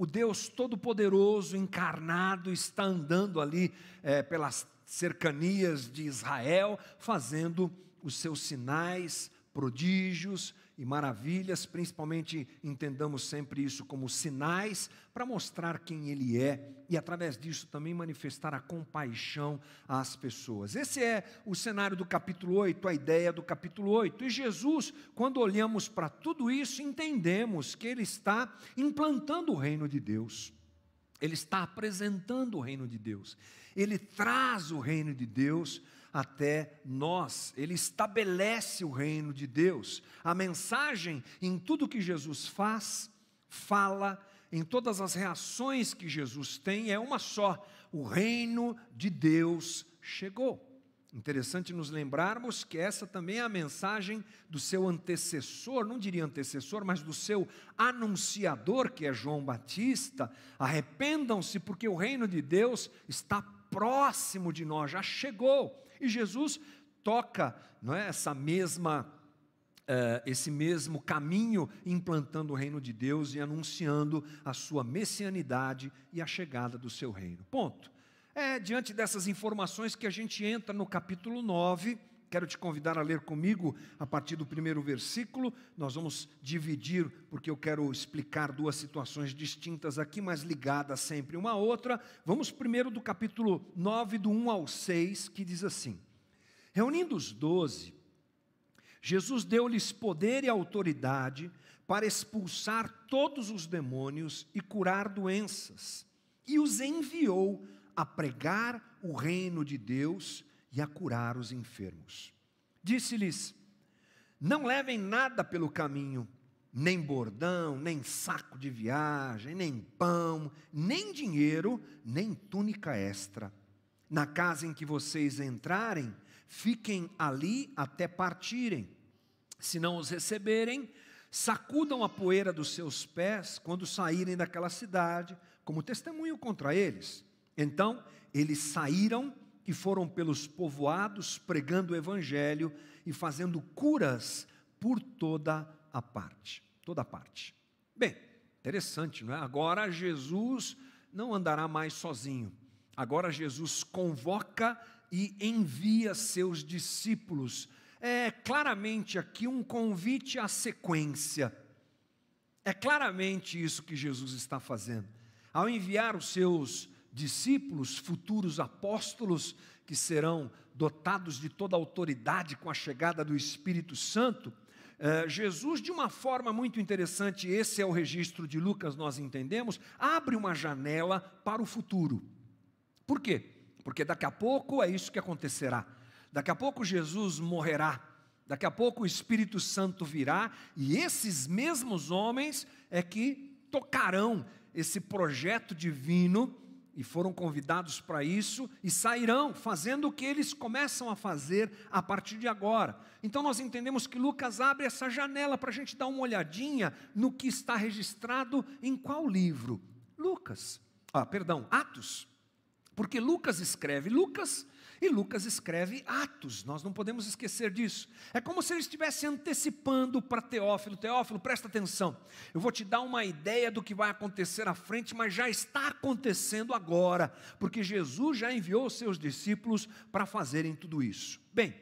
o Deus Todo-Poderoso encarnado está andando ali é, pelas cercanias de Israel, fazendo os seus sinais, prodígios e maravilhas, principalmente entendamos sempre isso como sinais para mostrar quem Ele é e através disso também manifestar a compaixão às pessoas. Esse é o cenário do capítulo 8, a ideia do capítulo 8. E Jesus, quando olhamos para tudo isso, entendemos que Ele está implantando o reino de Deus. Ele está apresentando o reino de Deus. Ele traz o reino de Deus até nós. Ele estabelece o reino de Deus. A mensagem em tudo que Jesus faz, fala, em todas as reações que Jesus tem, é uma só: o reino de Deus chegou. Interessante nos lembrarmos que essa também é a mensagem do seu antecessor, não diria antecessor, mas do seu anunciador, que é João Batista. Arrependam-se, porque o reino de Deus está próximo de nós, já chegou. E Jesus toca não é, essa mesma Uh, esse mesmo caminho, implantando o reino de Deus e anunciando a sua messianidade e a chegada do seu reino. Ponto. É diante dessas informações que a gente entra no capítulo 9. Quero te convidar a ler comigo a partir do primeiro versículo. Nós vamos dividir, porque eu quero explicar duas situações distintas aqui, mas ligadas sempre uma à outra. Vamos primeiro do capítulo 9, do 1 ao 6, que diz assim: Reunindo os doze, Jesus deu-lhes poder e autoridade para expulsar todos os demônios e curar doenças, e os enviou a pregar o reino de Deus e a curar os enfermos. Disse-lhes: Não levem nada pelo caminho, nem bordão, nem saco de viagem, nem pão, nem dinheiro, nem túnica extra. Na casa em que vocês entrarem, fiquem ali até partirem. Se não os receberem, sacudam a poeira dos seus pés quando saírem daquela cidade, como testemunho contra eles. Então, eles saíram e foram pelos povoados pregando o evangelho e fazendo curas por toda a parte, toda a parte. Bem, interessante, não é? Agora Jesus não andará mais sozinho. Agora Jesus convoca e envia seus discípulos. É claramente aqui um convite à sequência. É claramente isso que Jesus está fazendo. Ao enviar os seus discípulos, futuros apóstolos, que serão dotados de toda autoridade com a chegada do Espírito Santo, eh, Jesus, de uma forma muito interessante, esse é o registro de Lucas, nós entendemos, abre uma janela para o futuro. Por quê? porque daqui a pouco é isso que acontecerá. Daqui a pouco Jesus morrerá, daqui a pouco o Espírito Santo virá, e esses mesmos homens é que tocarão esse projeto divino e foram convidados para isso e sairão fazendo o que eles começam a fazer a partir de agora. Então nós entendemos que Lucas abre essa janela para a gente dar uma olhadinha no que está registrado em qual livro? Lucas. Ah, perdão, Atos. Porque Lucas escreve Lucas e Lucas escreve Atos, nós não podemos esquecer disso. É como se ele estivesse antecipando para Teófilo: Teófilo, presta atenção, eu vou te dar uma ideia do que vai acontecer à frente, mas já está acontecendo agora, porque Jesus já enviou os seus discípulos para fazerem tudo isso. Bem,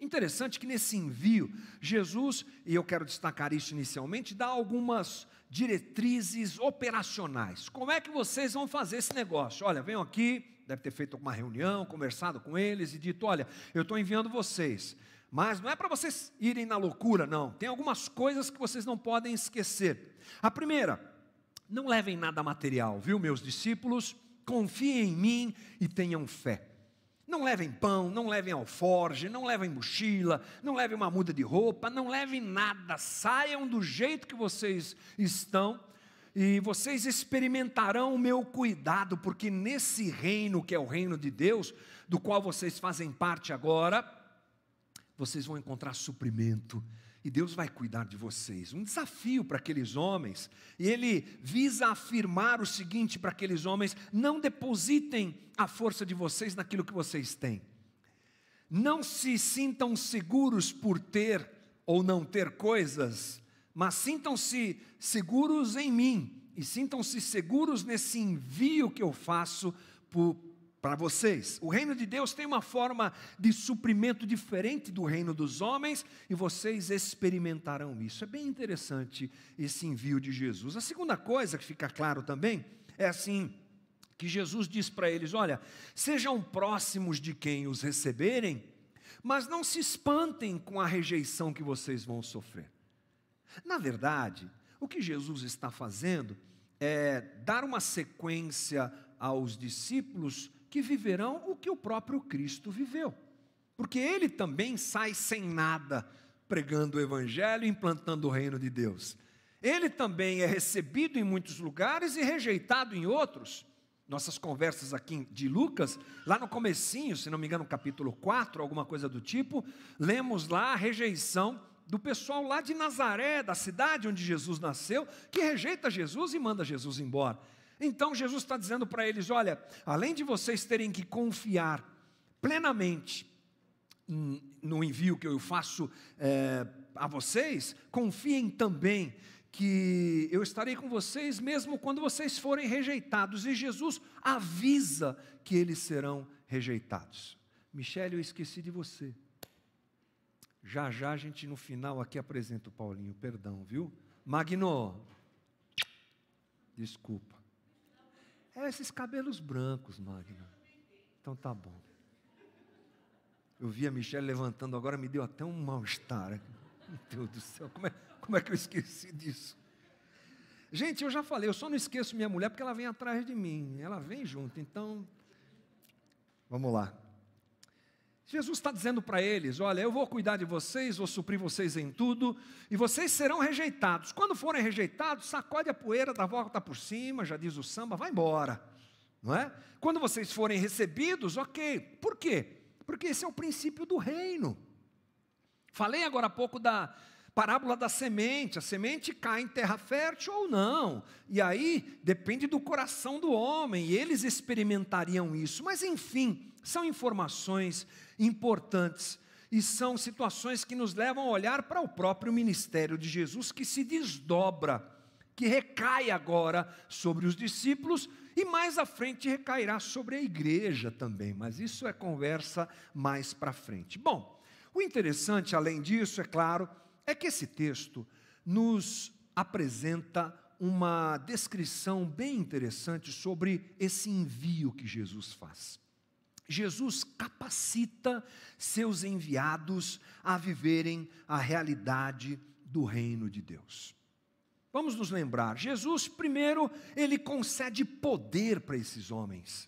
interessante que nesse envio, Jesus, e eu quero destacar isso inicialmente, dá algumas diretrizes operacionais. Como é que vocês vão fazer esse negócio? Olha, venham aqui, deve ter feito alguma reunião, conversado com eles e dito: olha, eu estou enviando vocês. Mas não é para vocês irem na loucura, não. Tem algumas coisas que vocês não podem esquecer. A primeira, não levem nada material, viu, meus discípulos? Confiem em mim e tenham fé. Não levem pão, não levem alforge, não levem mochila, não levem uma muda de roupa, não levem nada. Saiam do jeito que vocês estão e vocês experimentarão o meu cuidado, porque nesse reino que é o reino de Deus, do qual vocês fazem parte agora, vocês vão encontrar suprimento e Deus vai cuidar de vocês. Um desafio para aqueles homens, e ele visa afirmar o seguinte para aqueles homens: não depositem a força de vocês naquilo que vocês têm. Não se sintam seguros por ter ou não ter coisas mas sintam-se seguros em mim e sintam-se seguros nesse envio que eu faço para vocês. O reino de Deus tem uma forma de suprimento diferente do reino dos homens e vocês experimentarão isso. É bem interessante esse envio de Jesus. A segunda coisa que fica claro também é assim que Jesus diz para eles: olha, sejam próximos de quem os receberem, mas não se espantem com a rejeição que vocês vão sofrer. Na verdade, o que Jesus está fazendo é dar uma sequência aos discípulos que viverão o que o próprio Cristo viveu. Porque ele também sai sem nada pregando o Evangelho e implantando o reino de Deus. Ele também é recebido em muitos lugares e rejeitado em outros nossas conversas aqui de Lucas, lá no comecinho, se não me engano, capítulo 4, alguma coisa do tipo, lemos lá a rejeição do pessoal lá de Nazaré, da cidade onde Jesus nasceu, que rejeita Jesus e manda Jesus embora. Então Jesus está dizendo para eles: olha, além de vocês terem que confiar plenamente no envio que eu faço é, a vocês, confiem também que eu estarei com vocês mesmo quando vocês forem rejeitados. E Jesus avisa que eles serão rejeitados. Michele, eu esqueci de você. Já já a gente no final aqui apresenta o Paulinho, perdão, viu? Magno, desculpa. É esses cabelos brancos, Magno. Então tá bom. Eu vi a Michelle levantando agora, me deu até um mal-estar. Meu Deus do céu, como é, como é que eu esqueci disso? Gente, eu já falei, eu só não esqueço minha mulher porque ela vem atrás de mim, ela vem junto, então, vamos lá. Jesus está dizendo para eles: Olha, eu vou cuidar de vocês, vou suprir vocês em tudo, e vocês serão rejeitados. Quando forem rejeitados, sacode a poeira, dá volta por cima, já diz o samba, vai embora, não é? Quando vocês forem recebidos, ok. Por quê? Porque esse é o princípio do reino. Falei agora há pouco da, parábola da semente, a semente cai em terra fértil ou não, e aí depende do coração do homem, e eles experimentariam isso, mas enfim, são informações importantes e são situações que nos levam a olhar para o próprio ministério de Jesus que se desdobra, que recai agora sobre os discípulos e mais à frente recairá sobre a igreja também, mas isso é conversa mais para frente. Bom, o interessante, além disso, é claro, é que esse texto nos apresenta uma descrição bem interessante sobre esse envio que Jesus faz. Jesus capacita seus enviados a viverem a realidade do reino de Deus. Vamos nos lembrar, Jesus, primeiro, ele concede poder para esses homens.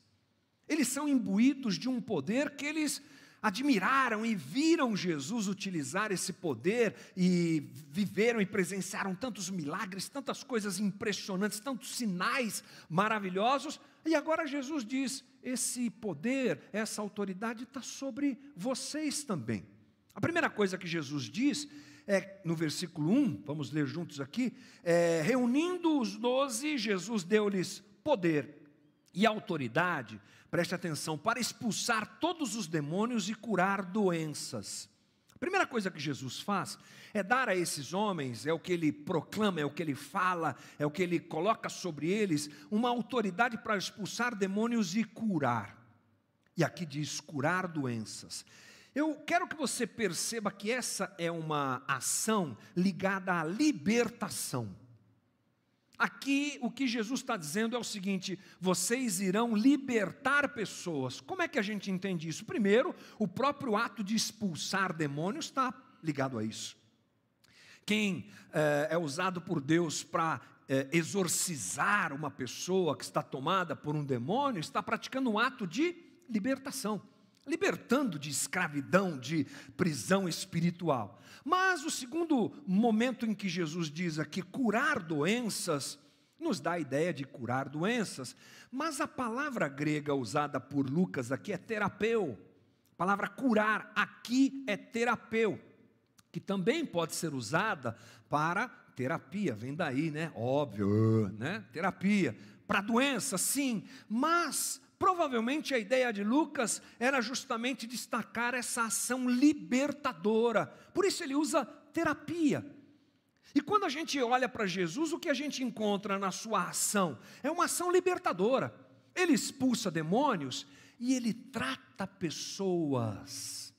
Eles são imbuídos de um poder que eles admiraram e viram Jesus utilizar esse poder e viveram e presenciaram tantos milagres, tantas coisas impressionantes, tantos sinais maravilhosos, e agora Jesus diz: esse poder, essa autoridade está sobre vocês também. A primeira coisa que Jesus diz é no versículo 1, vamos ler juntos aqui, é, reunindo os doze, Jesus deu-lhes poder e autoridade preste atenção, para expulsar todos os demônios e curar doenças. A primeira coisa que Jesus faz é dar a esses homens, é o que ele proclama, é o que ele fala, é o que ele coloca sobre eles, uma autoridade para expulsar demônios e curar. E aqui diz curar doenças. Eu quero que você perceba que essa é uma ação ligada à libertação. Aqui o que Jesus está dizendo é o seguinte: vocês irão libertar pessoas. Como é que a gente entende isso? Primeiro, o próprio ato de expulsar demônios está ligado a isso. Quem é, é usado por Deus para é, exorcizar uma pessoa que está tomada por um demônio está praticando um ato de libertação libertando de escravidão, de prisão espiritual. Mas o segundo momento em que Jesus diz aqui curar doenças, nos dá a ideia de curar doenças, mas a palavra grega usada por Lucas aqui é terapeu. A palavra curar aqui é terapeu, que também pode ser usada para terapia, vem daí, né? Óbvio, né? Terapia. Para doença, sim, mas Provavelmente a ideia de Lucas era justamente destacar essa ação libertadora. Por isso ele usa terapia. E quando a gente olha para Jesus, o que a gente encontra na sua ação? É uma ação libertadora. Ele expulsa demônios e ele trata pessoas.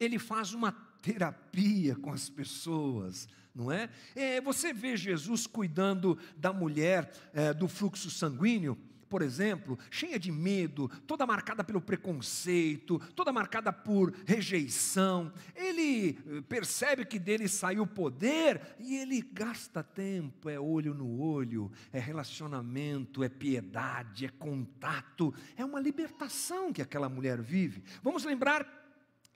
Ele faz uma terapia com as pessoas, não é? é você vê Jesus cuidando da mulher é, do fluxo sanguíneo por exemplo, cheia de medo, toda marcada pelo preconceito, toda marcada por rejeição, ele eh, percebe que dele saiu poder e ele gasta tempo, é olho no olho, é relacionamento, é piedade, é contato, é uma libertação que aquela mulher vive. Vamos lembrar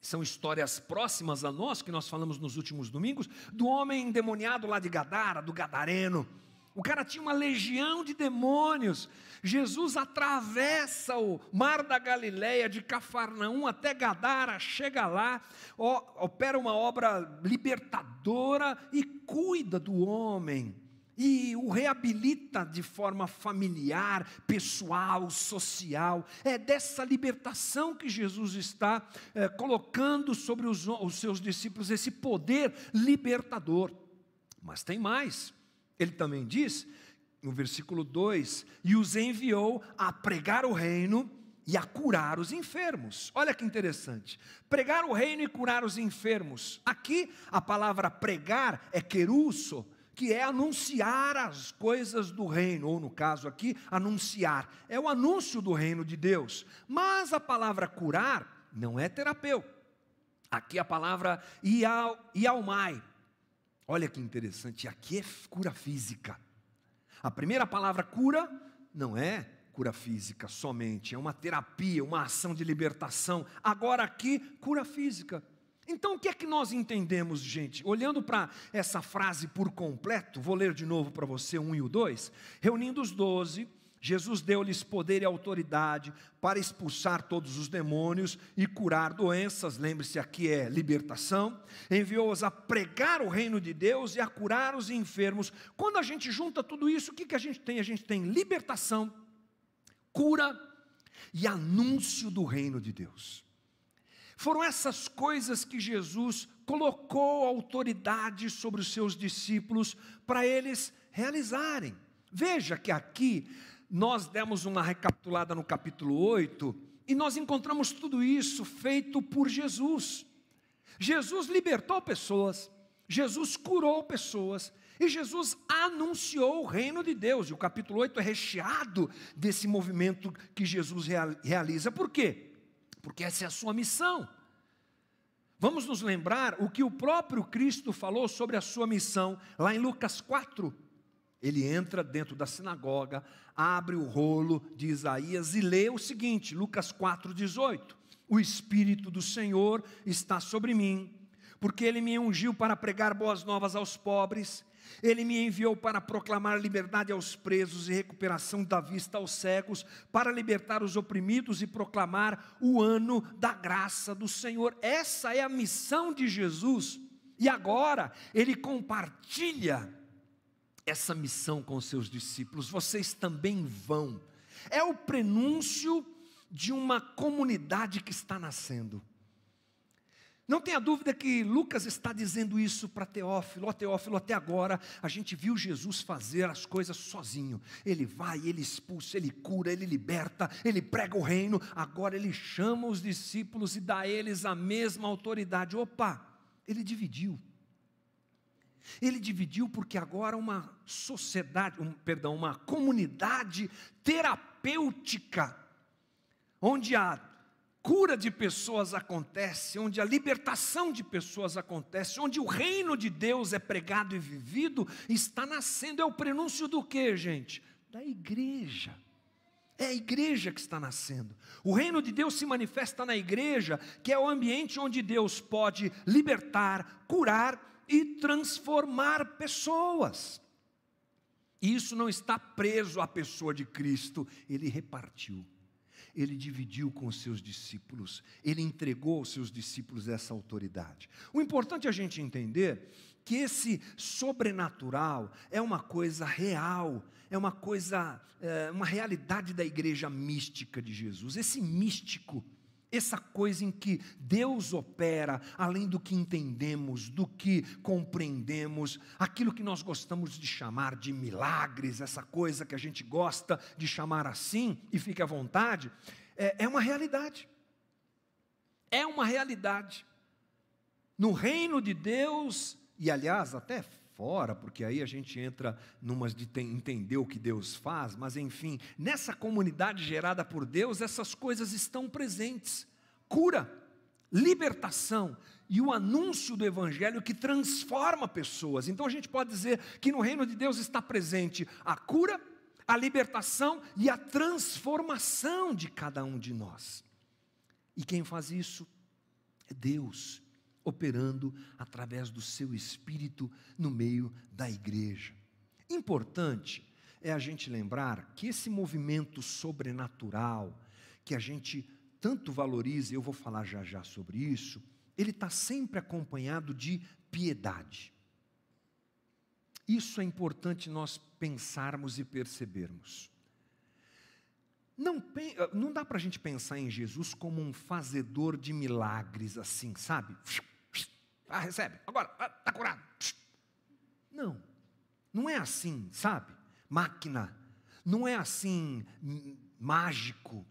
são histórias próximas a nós, que nós falamos nos últimos domingos, do homem endemoniado lá de Gadara, do Gadareno. O cara tinha uma legião de demônios. Jesus atravessa o mar da Galileia, de Cafarnaum até Gadara, chega lá, opera uma obra libertadora e cuida do homem. E o reabilita de forma familiar, pessoal, social. É dessa libertação que Jesus está é, colocando sobre os, os seus discípulos, esse poder libertador. Mas tem mais. Ele também diz, no versículo 2: E os enviou a pregar o reino e a curar os enfermos. Olha que interessante. Pregar o reino e curar os enfermos. Aqui a palavra pregar é querusso, que é anunciar as coisas do reino, ou no caso aqui, anunciar. É o anúncio do reino de Deus. Mas a palavra curar não é terapeuta. Aqui a palavra ialmai Olha que interessante, aqui é cura física. A primeira palavra cura não é cura física somente, é uma terapia, uma ação de libertação. Agora aqui, cura física. Então o que é que nós entendemos, gente? Olhando para essa frase por completo, vou ler de novo para você um e o dois. Reunindo os doze, Jesus deu-lhes poder e autoridade para expulsar todos os demônios e curar doenças. Lembre-se, aqui é libertação. Enviou-os a pregar o reino de Deus e a curar os enfermos. Quando a gente junta tudo isso, o que, que a gente tem? A gente tem libertação, cura e anúncio do reino de Deus. Foram essas coisas que Jesus colocou autoridade sobre os seus discípulos para eles realizarem. Veja que aqui nós demos uma recapitulada no capítulo 8 e nós encontramos tudo isso feito por Jesus. Jesus libertou pessoas, Jesus curou pessoas, e Jesus anunciou o reino de Deus. E o capítulo 8 é recheado desse movimento que Jesus realiza. Por quê? Porque essa é a sua missão. Vamos nos lembrar o que o próprio Cristo falou sobre a sua missão, lá em Lucas 4. Ele entra dentro da sinagoga, abre o rolo de Isaías e lê o seguinte, Lucas 4,18: O Espírito do Senhor está sobre mim, porque ele me ungiu para pregar boas novas aos pobres, ele me enviou para proclamar liberdade aos presos e recuperação da vista aos cegos, para libertar os oprimidos e proclamar o ano da graça do Senhor. Essa é a missão de Jesus. E agora ele compartilha essa missão com seus discípulos, vocês também vão. É o prenúncio de uma comunidade que está nascendo. Não tenha dúvida que Lucas está dizendo isso para Teófilo. Ó Teófilo, até agora a gente viu Jesus fazer as coisas sozinho. Ele vai, ele expulsa, ele cura, ele liberta, ele prega o reino. Agora ele chama os discípulos e dá a eles a mesma autoridade. Opa, ele dividiu. Ele dividiu porque agora uma sociedade, um, perdão, uma comunidade terapêutica, onde a cura de pessoas acontece, onde a libertação de pessoas acontece, onde o reino de Deus é pregado e vivido, está nascendo. É o prenúncio do que, gente? Da igreja. É a igreja que está nascendo. O reino de Deus se manifesta na igreja, que é o ambiente onde Deus pode libertar, curar e transformar pessoas. Isso não está preso à pessoa de Cristo, ele repartiu, ele dividiu com os seus discípulos, ele entregou aos seus discípulos essa autoridade. O importante é a gente entender que esse sobrenatural é uma coisa real, é uma coisa, é uma realidade da igreja mística de Jesus. Esse místico, essa coisa em que Deus opera além do que entendemos, do que compreendemos, aquilo que nós gostamos de chamar de milagres, essa coisa que a gente gosta de chamar assim, e fique à vontade, é, é uma realidade. É uma realidade. No reino de Deus, e aliás, até fora, porque aí a gente entra numas de entender o que Deus faz, mas enfim, nessa comunidade gerada por Deus, essas coisas estão presentes. Cura, libertação e o anúncio do evangelho que transforma pessoas. Então a gente pode dizer que no reino de Deus está presente a cura, a libertação e a transformação de cada um de nós. E quem faz isso é Deus operando através do seu espírito no meio da igreja. Importante é a gente lembrar que esse movimento sobrenatural, que a gente tanto valoriza, eu vou falar já já sobre isso, ele está sempre acompanhado de piedade. Isso é importante nós pensarmos e percebermos. Não, não dá para a gente pensar em Jesus como um fazedor de milagres assim, sabe? Ah, recebe, agora, está ah, curado. Não, não é assim, sabe? Máquina, não é assim mágico.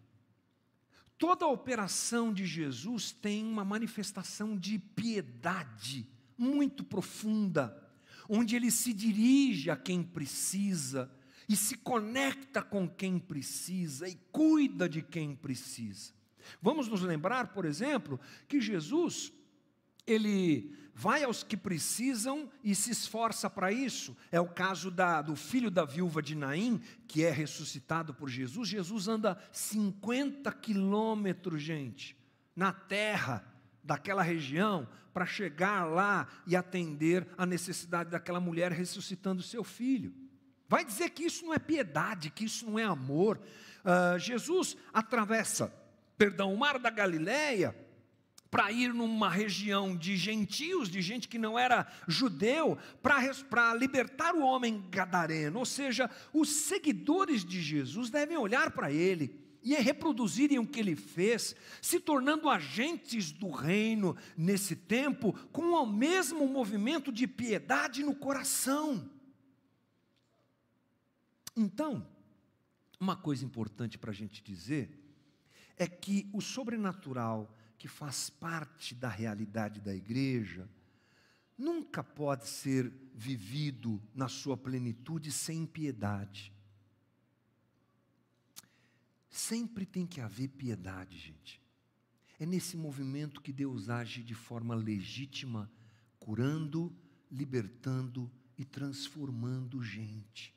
Toda operação de Jesus tem uma manifestação de piedade muito profunda, onde ele se dirige a quem precisa e se conecta com quem precisa e cuida de quem precisa. Vamos nos lembrar, por exemplo, que Jesus ele vai aos que precisam e se esforça para isso. É o caso da, do filho da viúva de Naim, que é ressuscitado por Jesus. Jesus anda 50 quilômetros, gente, na terra daquela região, para chegar lá e atender a necessidade daquela mulher ressuscitando seu filho. Vai dizer que isso não é piedade, que isso não é amor. Uh, Jesus atravessa, perdão, o mar da Galileia para ir numa região de gentios, de gente que não era judeu, para libertar o homem gadareno. Ou seja, os seguidores de Jesus devem olhar para ele e reproduzirem o que ele fez, se tornando agentes do reino nesse tempo, com o mesmo movimento de piedade no coração. Então, uma coisa importante para a gente dizer é que o sobrenatural que faz parte da realidade da igreja, nunca pode ser vivido na sua plenitude sem piedade. Sempre tem que haver piedade, gente. É nesse movimento que Deus age de forma legítima, curando, libertando e transformando gente.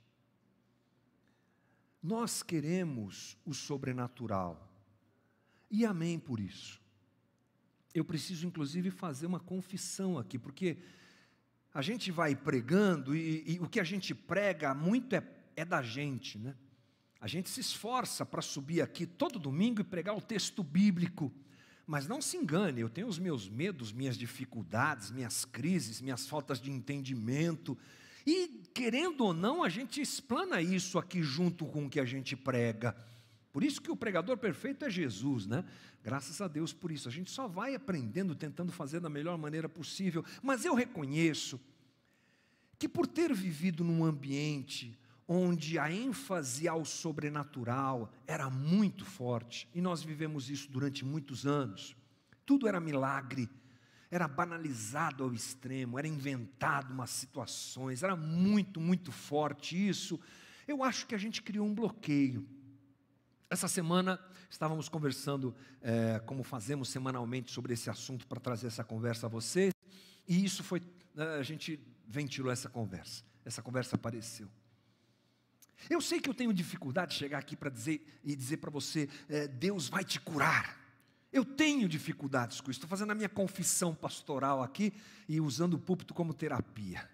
Nós queremos o sobrenatural. E amém por isso eu preciso inclusive fazer uma confissão aqui, porque a gente vai pregando e, e o que a gente prega muito é, é da gente, né? A gente se esforça para subir aqui todo domingo e pregar o texto bíblico. Mas não se engane, eu tenho os meus medos, minhas dificuldades, minhas crises, minhas faltas de entendimento. E, querendo ou não, a gente explana isso aqui junto com o que a gente prega. Por isso que o pregador perfeito é Jesus, né? Graças a Deus por isso. A gente só vai aprendendo, tentando fazer da melhor maneira possível. Mas eu reconheço que por ter vivido num ambiente onde a ênfase ao sobrenatural era muito forte, e nós vivemos isso durante muitos anos, tudo era milagre, era banalizado ao extremo, era inventado umas situações, era muito, muito forte isso. Eu acho que a gente criou um bloqueio. Essa semana estávamos conversando, é, como fazemos semanalmente, sobre esse assunto para trazer essa conversa a vocês, e isso foi, né, a gente ventilou essa conversa, essa conversa apareceu. Eu sei que eu tenho dificuldade de chegar aqui para dizer e dizer para você, é, Deus vai te curar. Eu tenho dificuldades com isso, estou fazendo a minha confissão pastoral aqui e usando o púlpito como terapia.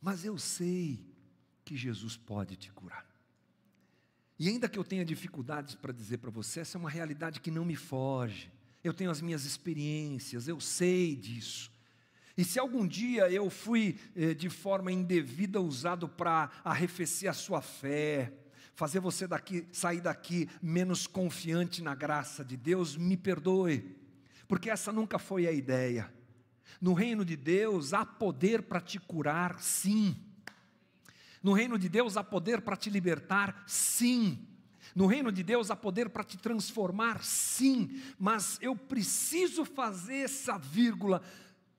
Mas eu sei que Jesus pode te curar. E ainda que eu tenha dificuldades para dizer para você, essa é uma realidade que não me foge. Eu tenho as minhas experiências, eu sei disso. E se algum dia eu fui eh, de forma indevida usado para arrefecer a sua fé, fazer você daqui sair daqui menos confiante na graça de Deus, me perdoe, porque essa nunca foi a ideia. No reino de Deus há poder para te curar, sim. No reino de Deus há poder para te libertar, sim. No reino de Deus há poder para te transformar, sim. Mas eu preciso fazer essa vírgula.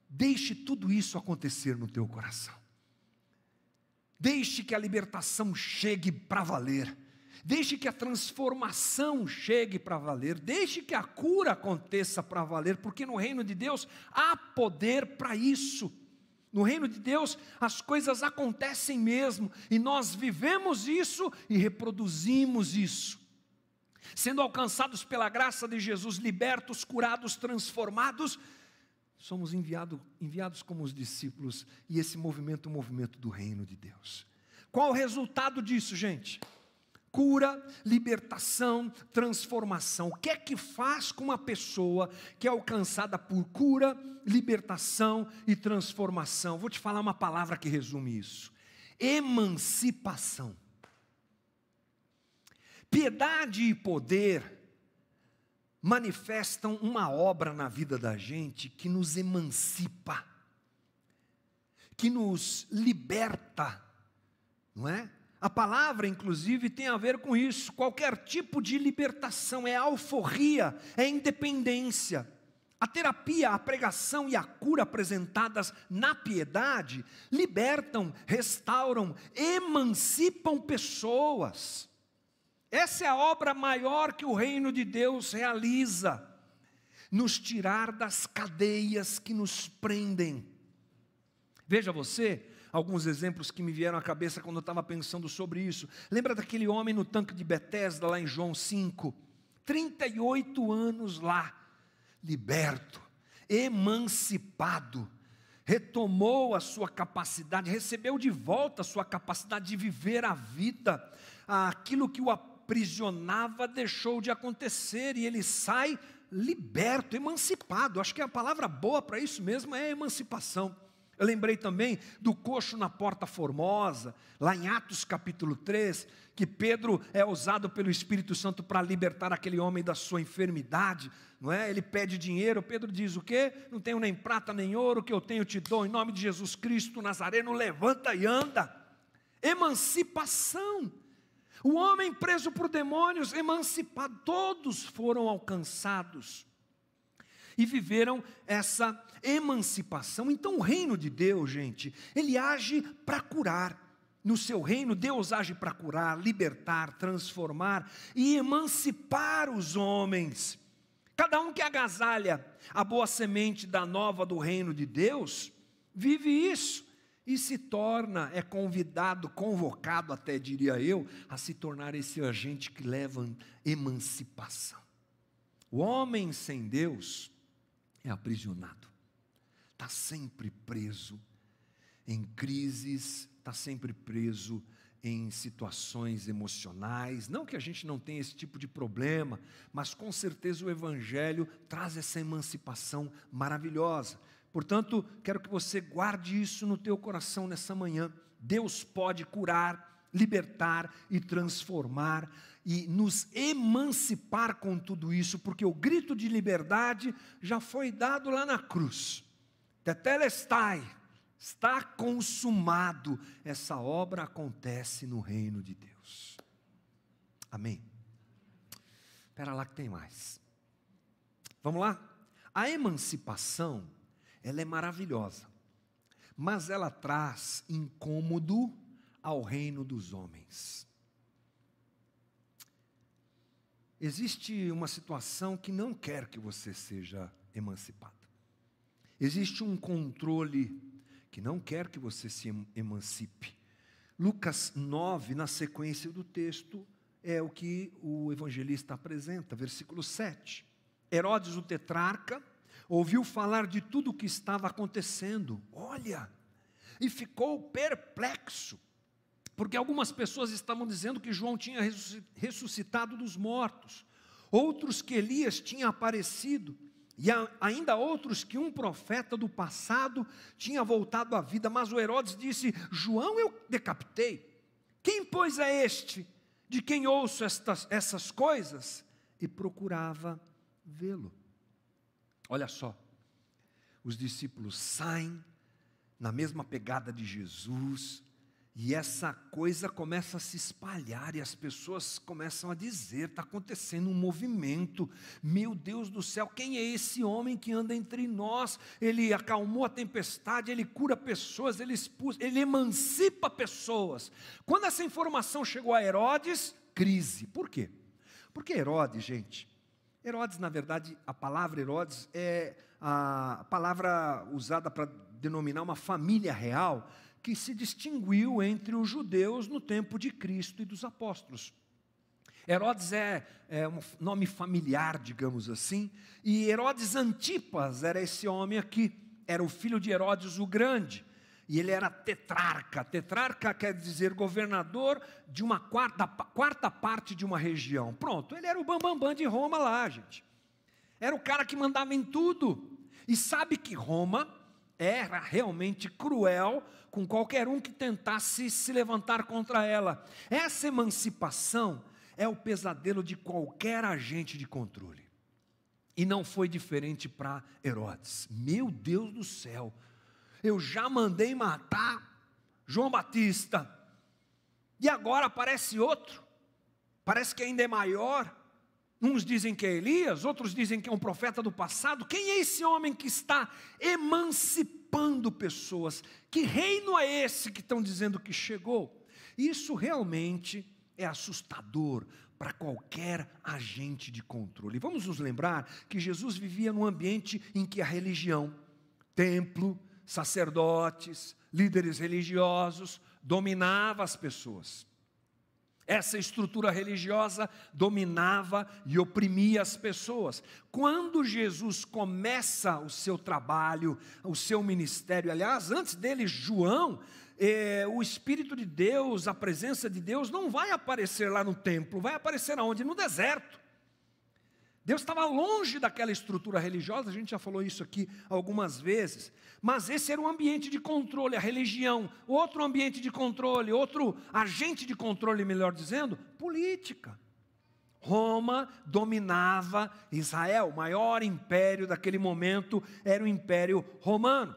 Deixe tudo isso acontecer no teu coração. Deixe que a libertação chegue para valer. Deixe que a transformação chegue para valer. Deixe que a cura aconteça para valer, porque no reino de Deus há poder para isso. No reino de Deus as coisas acontecem mesmo, e nós vivemos isso e reproduzimos isso. Sendo alcançados pela graça de Jesus, libertos, curados, transformados, somos enviado, enviados como os discípulos, e esse movimento é o movimento do reino de Deus. Qual o resultado disso, gente? Cura, libertação, transformação. O que é que faz com uma pessoa que é alcançada por cura, libertação e transformação? Vou te falar uma palavra que resume isso: emancipação. Piedade e poder manifestam uma obra na vida da gente que nos emancipa, que nos liberta, não é? A palavra, inclusive, tem a ver com isso. Qualquer tipo de libertação é alforria, é independência. A terapia, a pregação e a cura apresentadas na piedade libertam, restauram, emancipam pessoas. Essa é a obra maior que o reino de Deus realiza, nos tirar das cadeias que nos prendem. Veja você, alguns exemplos que me vieram à cabeça quando eu estava pensando sobre isso. Lembra daquele homem no tanque de Betesda, lá em João 5? 38 anos lá, liberto, emancipado, retomou a sua capacidade, recebeu de volta a sua capacidade de viver a vida, aquilo que o aprisionava deixou de acontecer e ele sai liberto, emancipado. Acho que a palavra boa para isso mesmo é emancipação. Eu lembrei também do coxo na porta formosa, lá em Atos capítulo 3, que Pedro é usado pelo Espírito Santo para libertar aquele homem da sua enfermidade, não é? Ele pede dinheiro, Pedro diz o quê? Não tenho nem prata nem ouro, que eu tenho te dou, em nome de Jesus Cristo Nazareno, levanta e anda. Emancipação. O homem preso por demônios, emancipado, todos foram alcançados e viveram essa emancipação. Então, o reino de Deus, gente, ele age para curar. No seu reino, Deus age para curar, libertar, transformar e emancipar os homens. Cada um que agasalha a boa semente da nova do reino de Deus, vive isso e se torna, é convidado, convocado até diria eu, a se tornar esse agente que leva emancipação. O homem sem Deus, é aprisionado, está sempre preso em crises, está sempre preso em situações emocionais. Não que a gente não tenha esse tipo de problema, mas com certeza o Evangelho traz essa emancipação maravilhosa. Portanto, quero que você guarde isso no teu coração nessa manhã. Deus pode curar, libertar e transformar e nos emancipar com tudo isso, porque o grito de liberdade já foi dado lá na cruz. Tetelestai, está consumado. Essa obra acontece no reino de Deus. Amém. Espera lá que tem mais. Vamos lá? A emancipação, ela é maravilhosa, mas ela traz incômodo ao reino dos homens. Existe uma situação que não quer que você seja emancipado. Existe um controle que não quer que você se emancipe. Lucas 9, na sequência do texto, é o que o evangelista apresenta, versículo 7. Herodes, o tetrarca, ouviu falar de tudo o que estava acontecendo, olha, e ficou perplexo porque algumas pessoas estavam dizendo que João tinha ressuscitado dos mortos, outros que Elias tinha aparecido, e ainda outros que um profeta do passado tinha voltado à vida. Mas o Herodes disse: João eu decapitei. Quem, pois, é este de quem ouço estas, essas coisas, e procurava vê-lo. Olha só, os discípulos saem na mesma pegada de Jesus, e essa coisa começa a se espalhar e as pessoas começam a dizer: está acontecendo um movimento. Meu Deus do céu, quem é esse homem que anda entre nós? Ele acalmou a tempestade, ele cura pessoas, ele expulsa, ele emancipa pessoas. Quando essa informação chegou a Herodes, crise. Por quê? Porque Herodes, gente, Herodes, na verdade, a palavra Herodes é a palavra usada para denominar uma família real que se distinguiu entre os judeus no tempo de Cristo e dos apóstolos. Herodes é, é, um nome familiar, digamos assim, e Herodes Antipas era esse homem aqui, era o filho de Herodes o Grande, e ele era tetrarca. Tetrarca quer dizer governador de uma quarta, quarta parte de uma região. Pronto, ele era o bambambam bam, bam de Roma lá, gente. Era o cara que mandava em tudo. E sabe que Roma era realmente cruel com qualquer um que tentasse se levantar contra ela. Essa emancipação é o pesadelo de qualquer agente de controle. E não foi diferente para Herodes. Meu Deus do céu, eu já mandei matar João Batista, e agora aparece outro, parece que ainda é maior. Uns dizem que é Elias, outros dizem que é um profeta do passado. Quem é esse homem que está emancipando pessoas? Que reino é esse que estão dizendo que chegou? Isso realmente é assustador para qualquer agente de controle. Vamos nos lembrar que Jesus vivia num ambiente em que a religião, templo, sacerdotes, líderes religiosos dominava as pessoas. Essa estrutura religiosa dominava e oprimia as pessoas. Quando Jesus começa o seu trabalho, o seu ministério, aliás, antes dele, João, eh, o Espírito de Deus, a presença de Deus, não vai aparecer lá no templo, vai aparecer aonde? No deserto. Deus estava longe daquela estrutura religiosa, a gente já falou isso aqui algumas vezes, mas esse era um ambiente de controle, a religião, outro ambiente de controle, outro agente de controle, melhor dizendo, política. Roma dominava Israel, o maior império daquele momento era o Império Romano.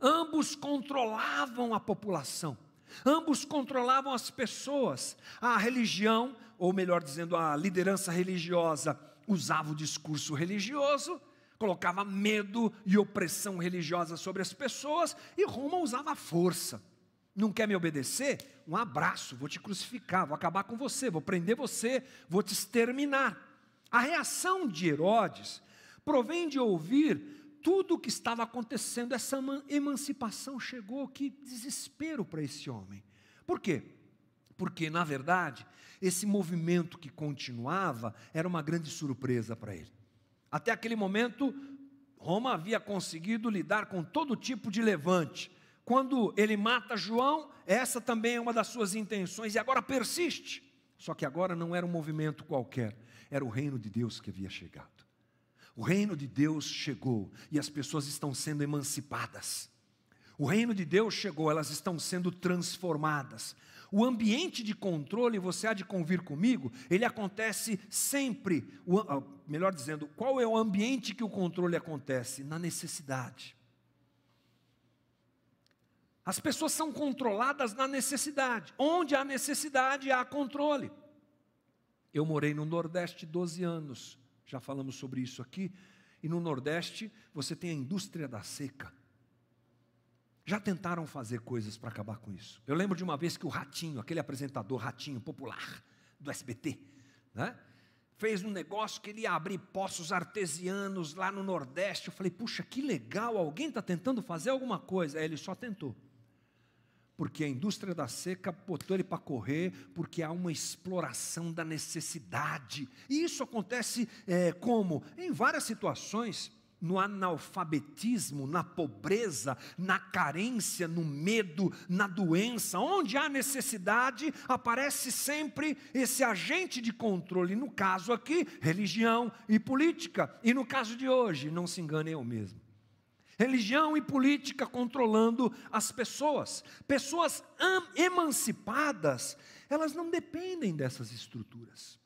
Ambos controlavam a população, ambos controlavam as pessoas. A religião, ou melhor dizendo, a liderança religiosa, usava o discurso religioso, colocava medo e opressão religiosa sobre as pessoas, e Roma usava a força. Não quer me obedecer? Um abraço, vou te crucificar, vou acabar com você, vou prender você, vou te exterminar. A reação de Herodes provém de ouvir tudo o que estava acontecendo, essa emancipação chegou, que desespero para esse homem. Por quê? Porque, na verdade, esse movimento que continuava era uma grande surpresa para ele. Até aquele momento, Roma havia conseguido lidar com todo tipo de levante. Quando ele mata João, essa também é uma das suas intenções, e agora persiste. Só que agora não era um movimento qualquer, era o reino de Deus que havia chegado. O reino de Deus chegou e as pessoas estão sendo emancipadas. O reino de Deus chegou, elas estão sendo transformadas. O ambiente de controle, você há de convir comigo, ele acontece sempre, ah, melhor dizendo, qual é o ambiente que o controle acontece? Na necessidade. As pessoas são controladas na necessidade. Onde há necessidade, há controle. Eu morei no Nordeste 12 anos, já falamos sobre isso aqui, e no Nordeste você tem a indústria da seca. Já tentaram fazer coisas para acabar com isso. Eu lembro de uma vez que o Ratinho, aquele apresentador Ratinho popular do SBT, né? fez um negócio que ele ia abrir poços artesianos lá no Nordeste. Eu falei, puxa, que legal, alguém está tentando fazer alguma coisa. Aí ele só tentou. Porque a indústria da seca botou ele para correr, porque há uma exploração da necessidade. E isso acontece é, como? Em várias situações no analfabetismo, na pobreza, na carência, no medo, na doença, onde há necessidade, aparece sempre esse agente de controle. No caso aqui, religião e política. E no caso de hoje, não se engane eu mesmo. Religião e política controlando as pessoas. Pessoas emancipadas, elas não dependem dessas estruturas.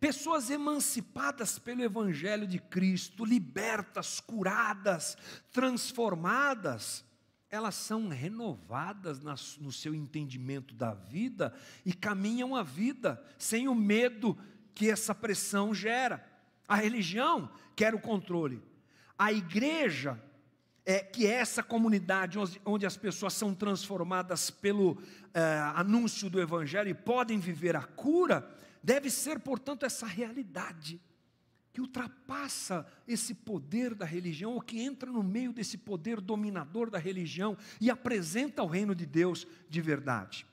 Pessoas emancipadas pelo Evangelho de Cristo, libertas, curadas, transformadas, elas são renovadas no seu entendimento da vida e caminham a vida sem o medo que essa pressão gera. A religião quer o controle, a igreja, é, que é essa comunidade onde, as pessoas são transformadas pelo é, anúncio do Evangelho e podem viver a cura, deve ser, portanto, essa realidade que ultrapassa esse poder da religião, ou que entra no meio desse poder dominador da religião e apresenta o reino de Deus de verdade.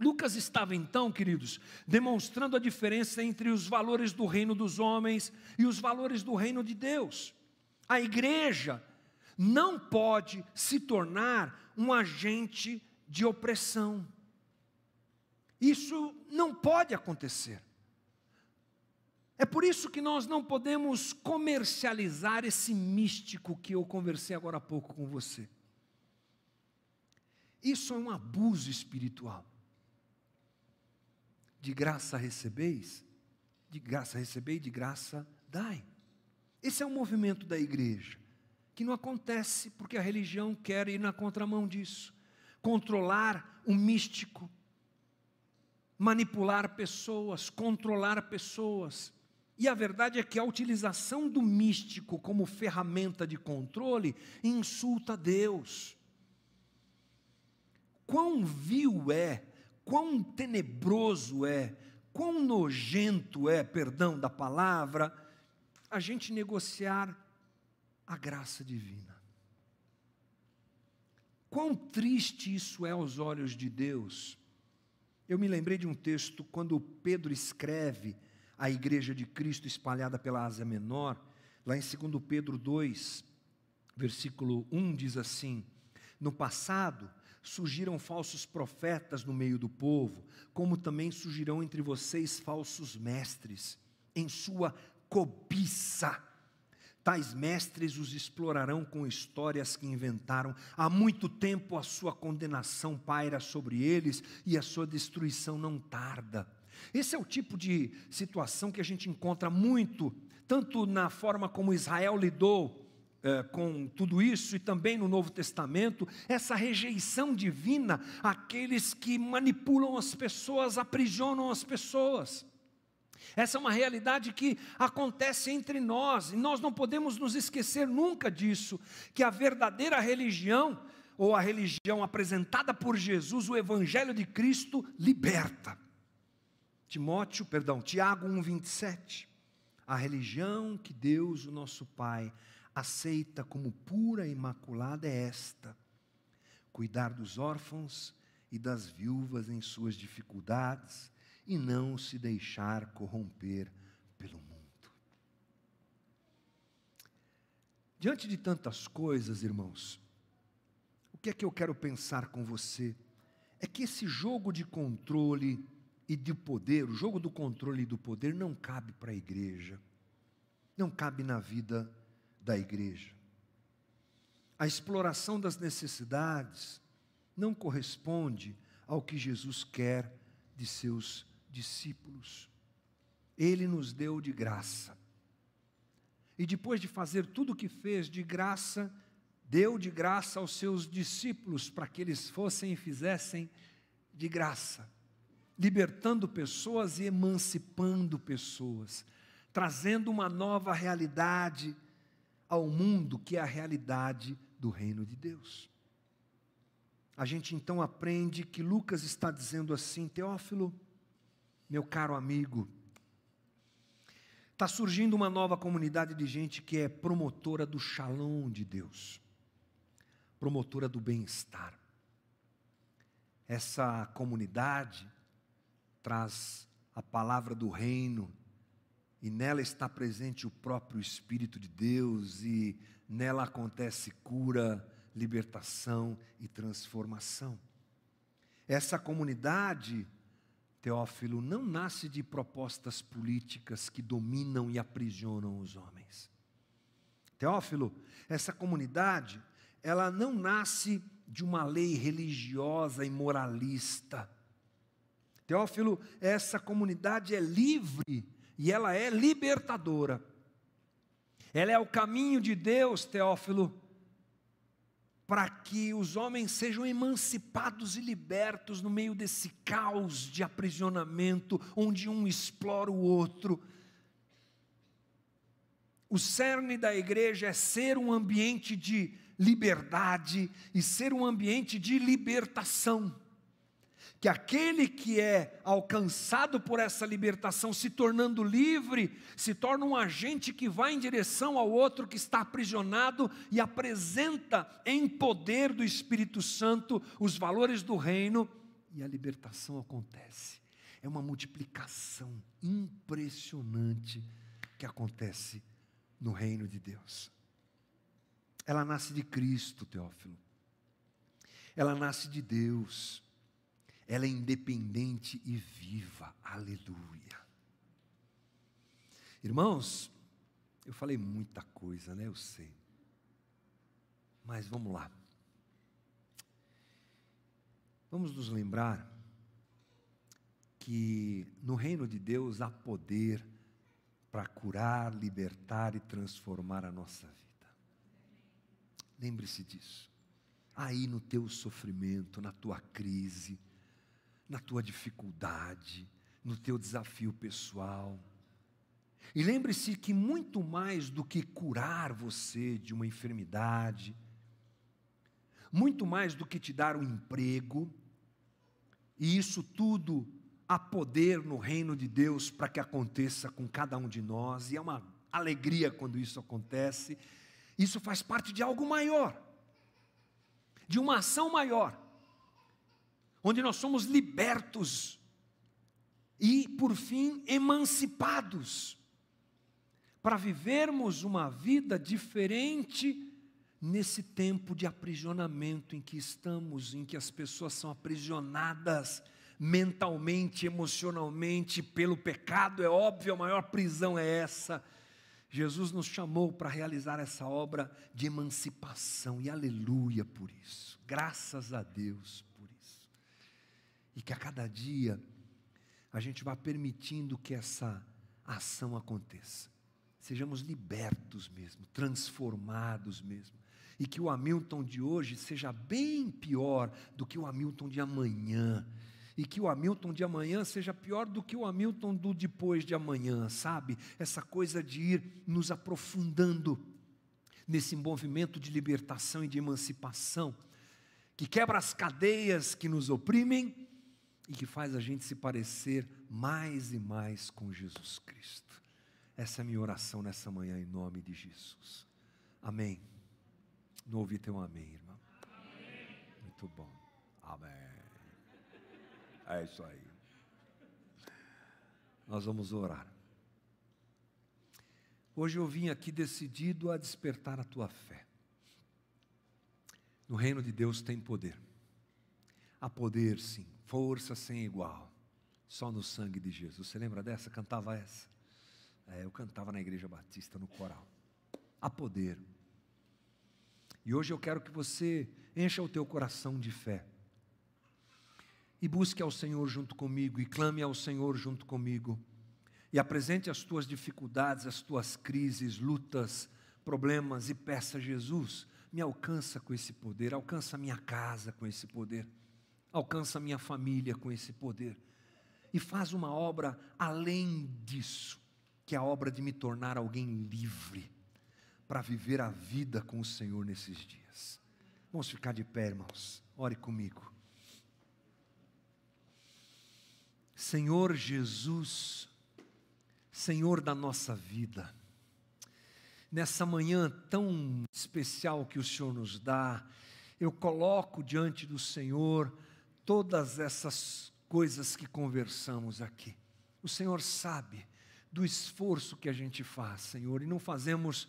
Lucas estava então, queridos, demonstrando a diferença entre os valores do reino dos homens e os valores do reino de Deus. A igreja não pode se tornar um agente de opressão. Isso não pode acontecer. É por isso que nós não podemos comercializar esse místico que eu conversei agora há pouco com você. Isso é um abuso espiritual. De graça recebeis, de graça recebei, de graça dai. Esse é o movimento da igreja, que não acontece porque a religião quer ir na contramão disso controlar o místico, manipular pessoas, controlar pessoas. E a verdade é que a utilização do místico como ferramenta de controle insulta Deus. Quão vil é, quão tenebroso é, quão nojento é, perdão da palavra, a gente negociar a graça divina. Quão triste isso é aos olhos de Deus. Eu me lembrei de um texto quando Pedro escreve à igreja de Cristo espalhada pela Ásia Menor, lá em 2 Pedro 2, versículo 1 diz assim: No passado surgiram falsos profetas no meio do povo, como também surgirão entre vocês falsos mestres, em sua cobiça. Tais mestres os explorarão com histórias que inventaram. Há muito tempo a sua condenação paira sobre eles e a sua destruição não tarda. Esse é o tipo de situação que a gente encontra muito, tanto na forma como Israel lidou é, com tudo isso e também no Novo Testamento, essa rejeição divina àqueles que manipulam as pessoas, aprisionam as pessoas. Essa é uma realidade que acontece entre nós, e nós não podemos nos esquecer nunca disso, que a verdadeira religião, ou a religião apresentada por Jesus, o Evangelho de Cristo, liberta. Timóteo, perdão, Tiago 1:27. A religião que Deus, o nosso Pai, aceita como pura e imaculada é esta: cuidar dos órfãos e das viúvas em suas dificuldades e não se deixar corromper pelo mundo. Diante de tantas coisas, irmãos, o que é que eu quero pensar com você? É que esse jogo de controle e de poder, o jogo do controle e do poder não cabe para a igreja, não cabe na vida da igreja. A exploração das necessidades não corresponde ao que Jesus quer de seus discípulos. Ele nos deu de graça. E depois de fazer tudo o que fez de graça, deu de graça aos seus discípulos para que eles fossem e fizessem de graça libertando pessoas e emancipando pessoas, trazendo uma nova realidade ao mundo, que é a realidade do reino de Deus. A gente então aprende que Lucas está dizendo assim: Teófilo, meu caro amigo, está surgindo uma nova comunidade de gente que é promotora do shalom de Deus, promotora do bem-estar. Essa comunidade traz a palavra do reino, e nela está presente o próprio Espírito de Deus, e nela acontece cura, libertação e transformação. Essa comunidade, Teófilo, não nasce de propostas políticas que dominam e aprisionam os homens. Teófilo, essa comunidade, ela não nasce de uma lei religiosa e moralista. Teófilo, essa comunidade é livre e ela é libertadora. Ela é o caminho de Deus, Teófilo, para que os homens sejam emancipados e libertos no meio desse caos de aprisionamento, onde um explora o outro. O cerne da igreja é ser um ambiente de liberdade e ser um ambiente de libertação que aquele que é alcançado por essa libertação, se tornando livre, se torna um agente que vai em direção ao outro que está aprisionado e apresenta em poder do Espírito Santo os valores do reino, e a libertação acontece. É uma multiplicação impressionante que acontece no reino de Deus. Ela nasce de Cristo, Teófilo. Ela nasce de Deus ela é independente e viva. Aleluia. Irmãos, eu falei muita coisa, né? Eu sei. Mas vamos lá. Vamos nos lembrar que no reino de Deus há poder para curar, libertar e transformar a nossa vida. Lembre-se disso. Aí no teu sofrimento, na tua crise, na tua dificuldade, no teu desafio pessoal. E lembre-se que muito mais do que curar você de uma enfermidade, muito mais do que te dar um emprego, e isso tudo há poder no reino de Deus para que aconteça com cada um de nós, e é uma alegria quando isso acontece. Isso faz parte de algo maior, de uma ação maior onde nós somos libertos e, por fim, emancipados para vivermos uma vida diferente nesse tempo de aprisionamento em que estamos, em que as pessoas são aprisionadas mentalmente, emocionalmente pelo pecado, é óbvio, a maior prisão é essa. Jesus nos chamou para realizar essa obra de emancipação e aleluia por isso. Graças a Deus e que a cada dia a gente vá permitindo que essa ação aconteça. Sejamos libertos mesmo, transformados mesmo. E que o Hamilton de hoje seja bem pior do que o Hamilton de amanhã. E que o Hamilton de amanhã seja pior do que o Hamilton do depois de amanhã, sabe? Essa coisa de ir nos aprofundando nesse movimento de libertação e de emancipação, que quebra as cadeias que nos oprimem e que faz a gente se parecer mais e mais com Jesus Cristo. Essa é a minha oração nessa manhã, em nome de Jesus. Amém. Não ouvi teu amém, irmão. Amém. Muito bom. Amém. É isso aí. Nós vamos orar. Hoje eu vim aqui decidido a despertar a tua fé. No reino de Deus tem poder. Há poder, sim, força sem igual, só no sangue de Jesus. Você lembra dessa? Cantava essa? É, eu cantava na Igreja Batista, no coral. Há poder. E hoje eu quero que você encha o teu coração de fé. E busque ao Senhor junto comigo, e clame ao Senhor junto comigo. E apresente as tuas dificuldades, as tuas crises, lutas, problemas, e peça a Jesus, me alcança com esse poder, alcança a minha casa com esse poder alcança minha família com esse poder. E faz uma obra além disso, que é a obra de me tornar alguém livre para viver a vida com o Senhor nesses dias. Vamos ficar de pé, irmãos. Ore comigo. Senhor Jesus, Senhor da nossa vida, nessa manhã tão especial que o Senhor nos dá, eu coloco diante do Senhor todas essas coisas que conversamos aqui. O Senhor sabe do esforço que a gente faz, Senhor, e não fazemos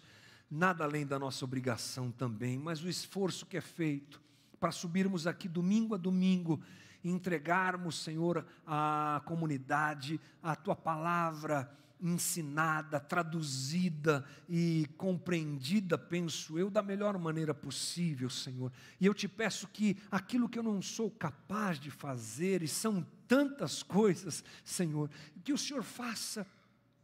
nada além da nossa obrigação também, mas o esforço que é feito para subirmos aqui domingo a domingo e entregarmos, Senhor, à comunidade, a tua palavra ensinada, traduzida e compreendida, penso eu, da melhor maneira possível, Senhor. E eu te peço que aquilo que eu não sou capaz de fazer, e são tantas coisas, Senhor, que o Senhor faça.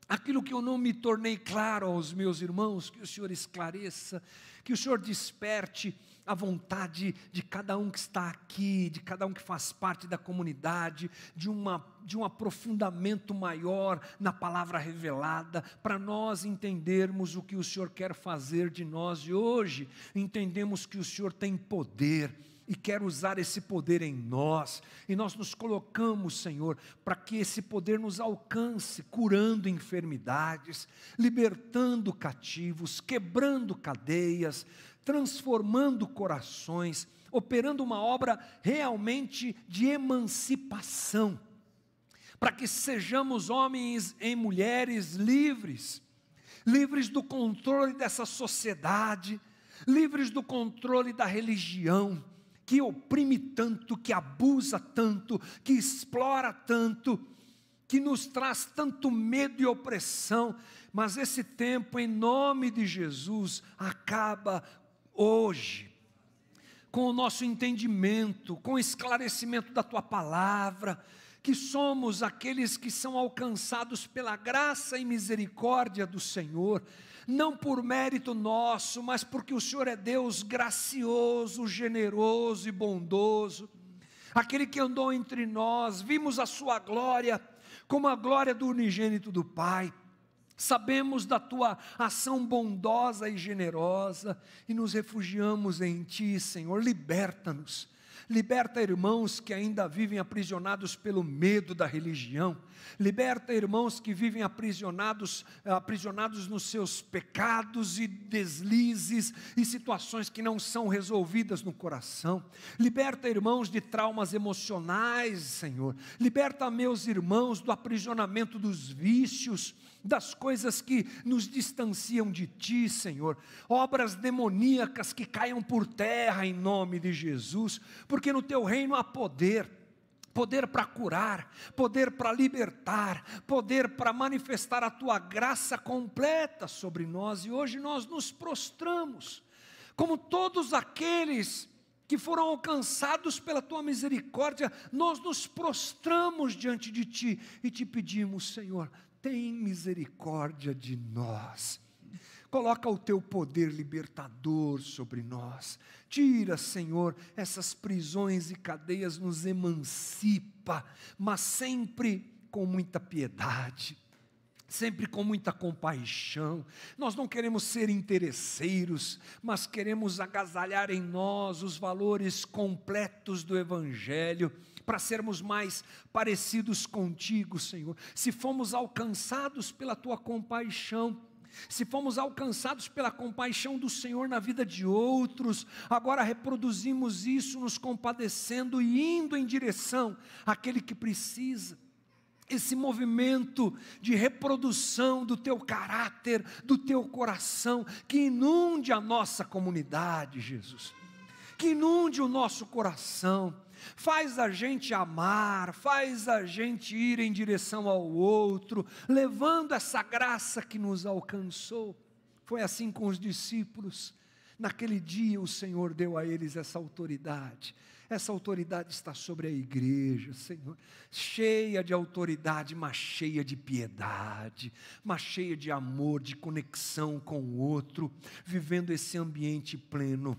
Aquilo que eu não me tornei claro aos meus irmãos, que o Senhor esclareça, que o Senhor desperte a vontade de cada um que está aqui, de cada um que faz parte da comunidade, de, uma, de um aprofundamento maior na palavra revelada, para nós entendermos o que o Senhor quer fazer de nós. E hoje entendemos que o Senhor tem poder e quer usar esse poder em nós, e nós nos colocamos, Senhor, para que esse poder nos alcance, curando enfermidades, libertando cativos, quebrando cadeias, transformando corações, operando uma obra realmente de emancipação, para que sejamos homens e mulheres livres, livres do controle dessa sociedade, livres do controle da religião, que oprime tanto, que abusa tanto, que explora tanto, que nos traz tanto medo e opressão, mas esse tempo, em nome de Jesus, acaba hoje, com o nosso entendimento, com o esclarecimento da tua palavra, que somos aqueles que são alcançados pela graça e misericórdia do Senhor, não por mérito nosso, mas porque o Senhor é Deus gracioso, generoso e bondoso, aquele que andou entre nós, vimos a sua glória, como a glória do unigênito do Pai Sabemos da tua ação bondosa e generosa e nos refugiamos em ti, Senhor. Liberta-nos. Liberta irmãos que ainda vivem aprisionados pelo medo da religião. Liberta irmãos que vivem aprisionados, aprisionados nos seus pecados e deslizes e situações que não são resolvidas no coração. Liberta irmãos de traumas emocionais, Senhor. Liberta meus irmãos do aprisionamento dos vícios das coisas que nos distanciam de Ti, Senhor, obras demoníacas que caiam por terra em nome de Jesus, porque no Teu reino há poder poder para curar, poder para libertar, poder para manifestar a tua graça completa sobre nós, e hoje nós nos prostramos, como todos aqueles que foram alcançados pela tua misericórdia, nós nos prostramos diante de ti e te pedimos, Senhor, tem misericórdia de nós. Coloca o teu poder libertador sobre nós. Tira, Senhor, essas prisões e cadeias, nos emancipa, mas sempre com muita piedade sempre com muita compaixão. Nós não queremos ser interesseiros, mas queremos agasalhar em nós os valores completos do Evangelho para sermos mais parecidos contigo, Senhor. Se fomos alcançados pela tua compaixão, se fomos alcançados pela compaixão do Senhor na vida de outros, agora reproduzimos isso, nos compadecendo e indo em direção àquele que precisa. Esse movimento de reprodução do teu caráter, do teu coração, que inunde a nossa comunidade, Jesus, que inunde o nosso coração, faz a gente amar, faz a gente ir em direção ao outro, levando essa graça que nos alcançou. Foi assim com os discípulos. Naquele dia o Senhor deu a eles essa autoridade. Essa autoridade está sobre a igreja, Senhor, cheia de autoridade, mas cheia de piedade, mas cheia de amor, de conexão com o outro, vivendo esse ambiente pleno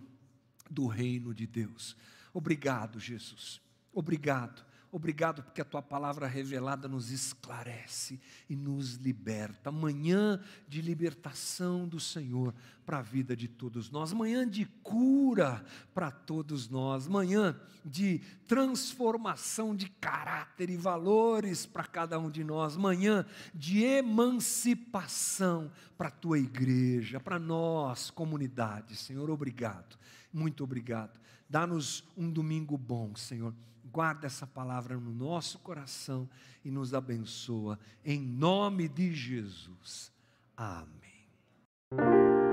do reino de Deus. Obrigado, Jesus. Obrigado. Obrigado porque a tua palavra revelada nos esclarece e nos liberta. Manhã de libertação do Senhor para a vida de todos nós, manhã de cura para todos nós, manhã de transformação de caráter e valores para cada um de nós, manhã de emancipação para a tua igreja, para nós, comunidade. Senhor, obrigado. Muito obrigado. Dá-nos um domingo bom, Senhor. Guarda essa palavra no nosso coração e nos abençoa. Em nome de Jesus. Amém.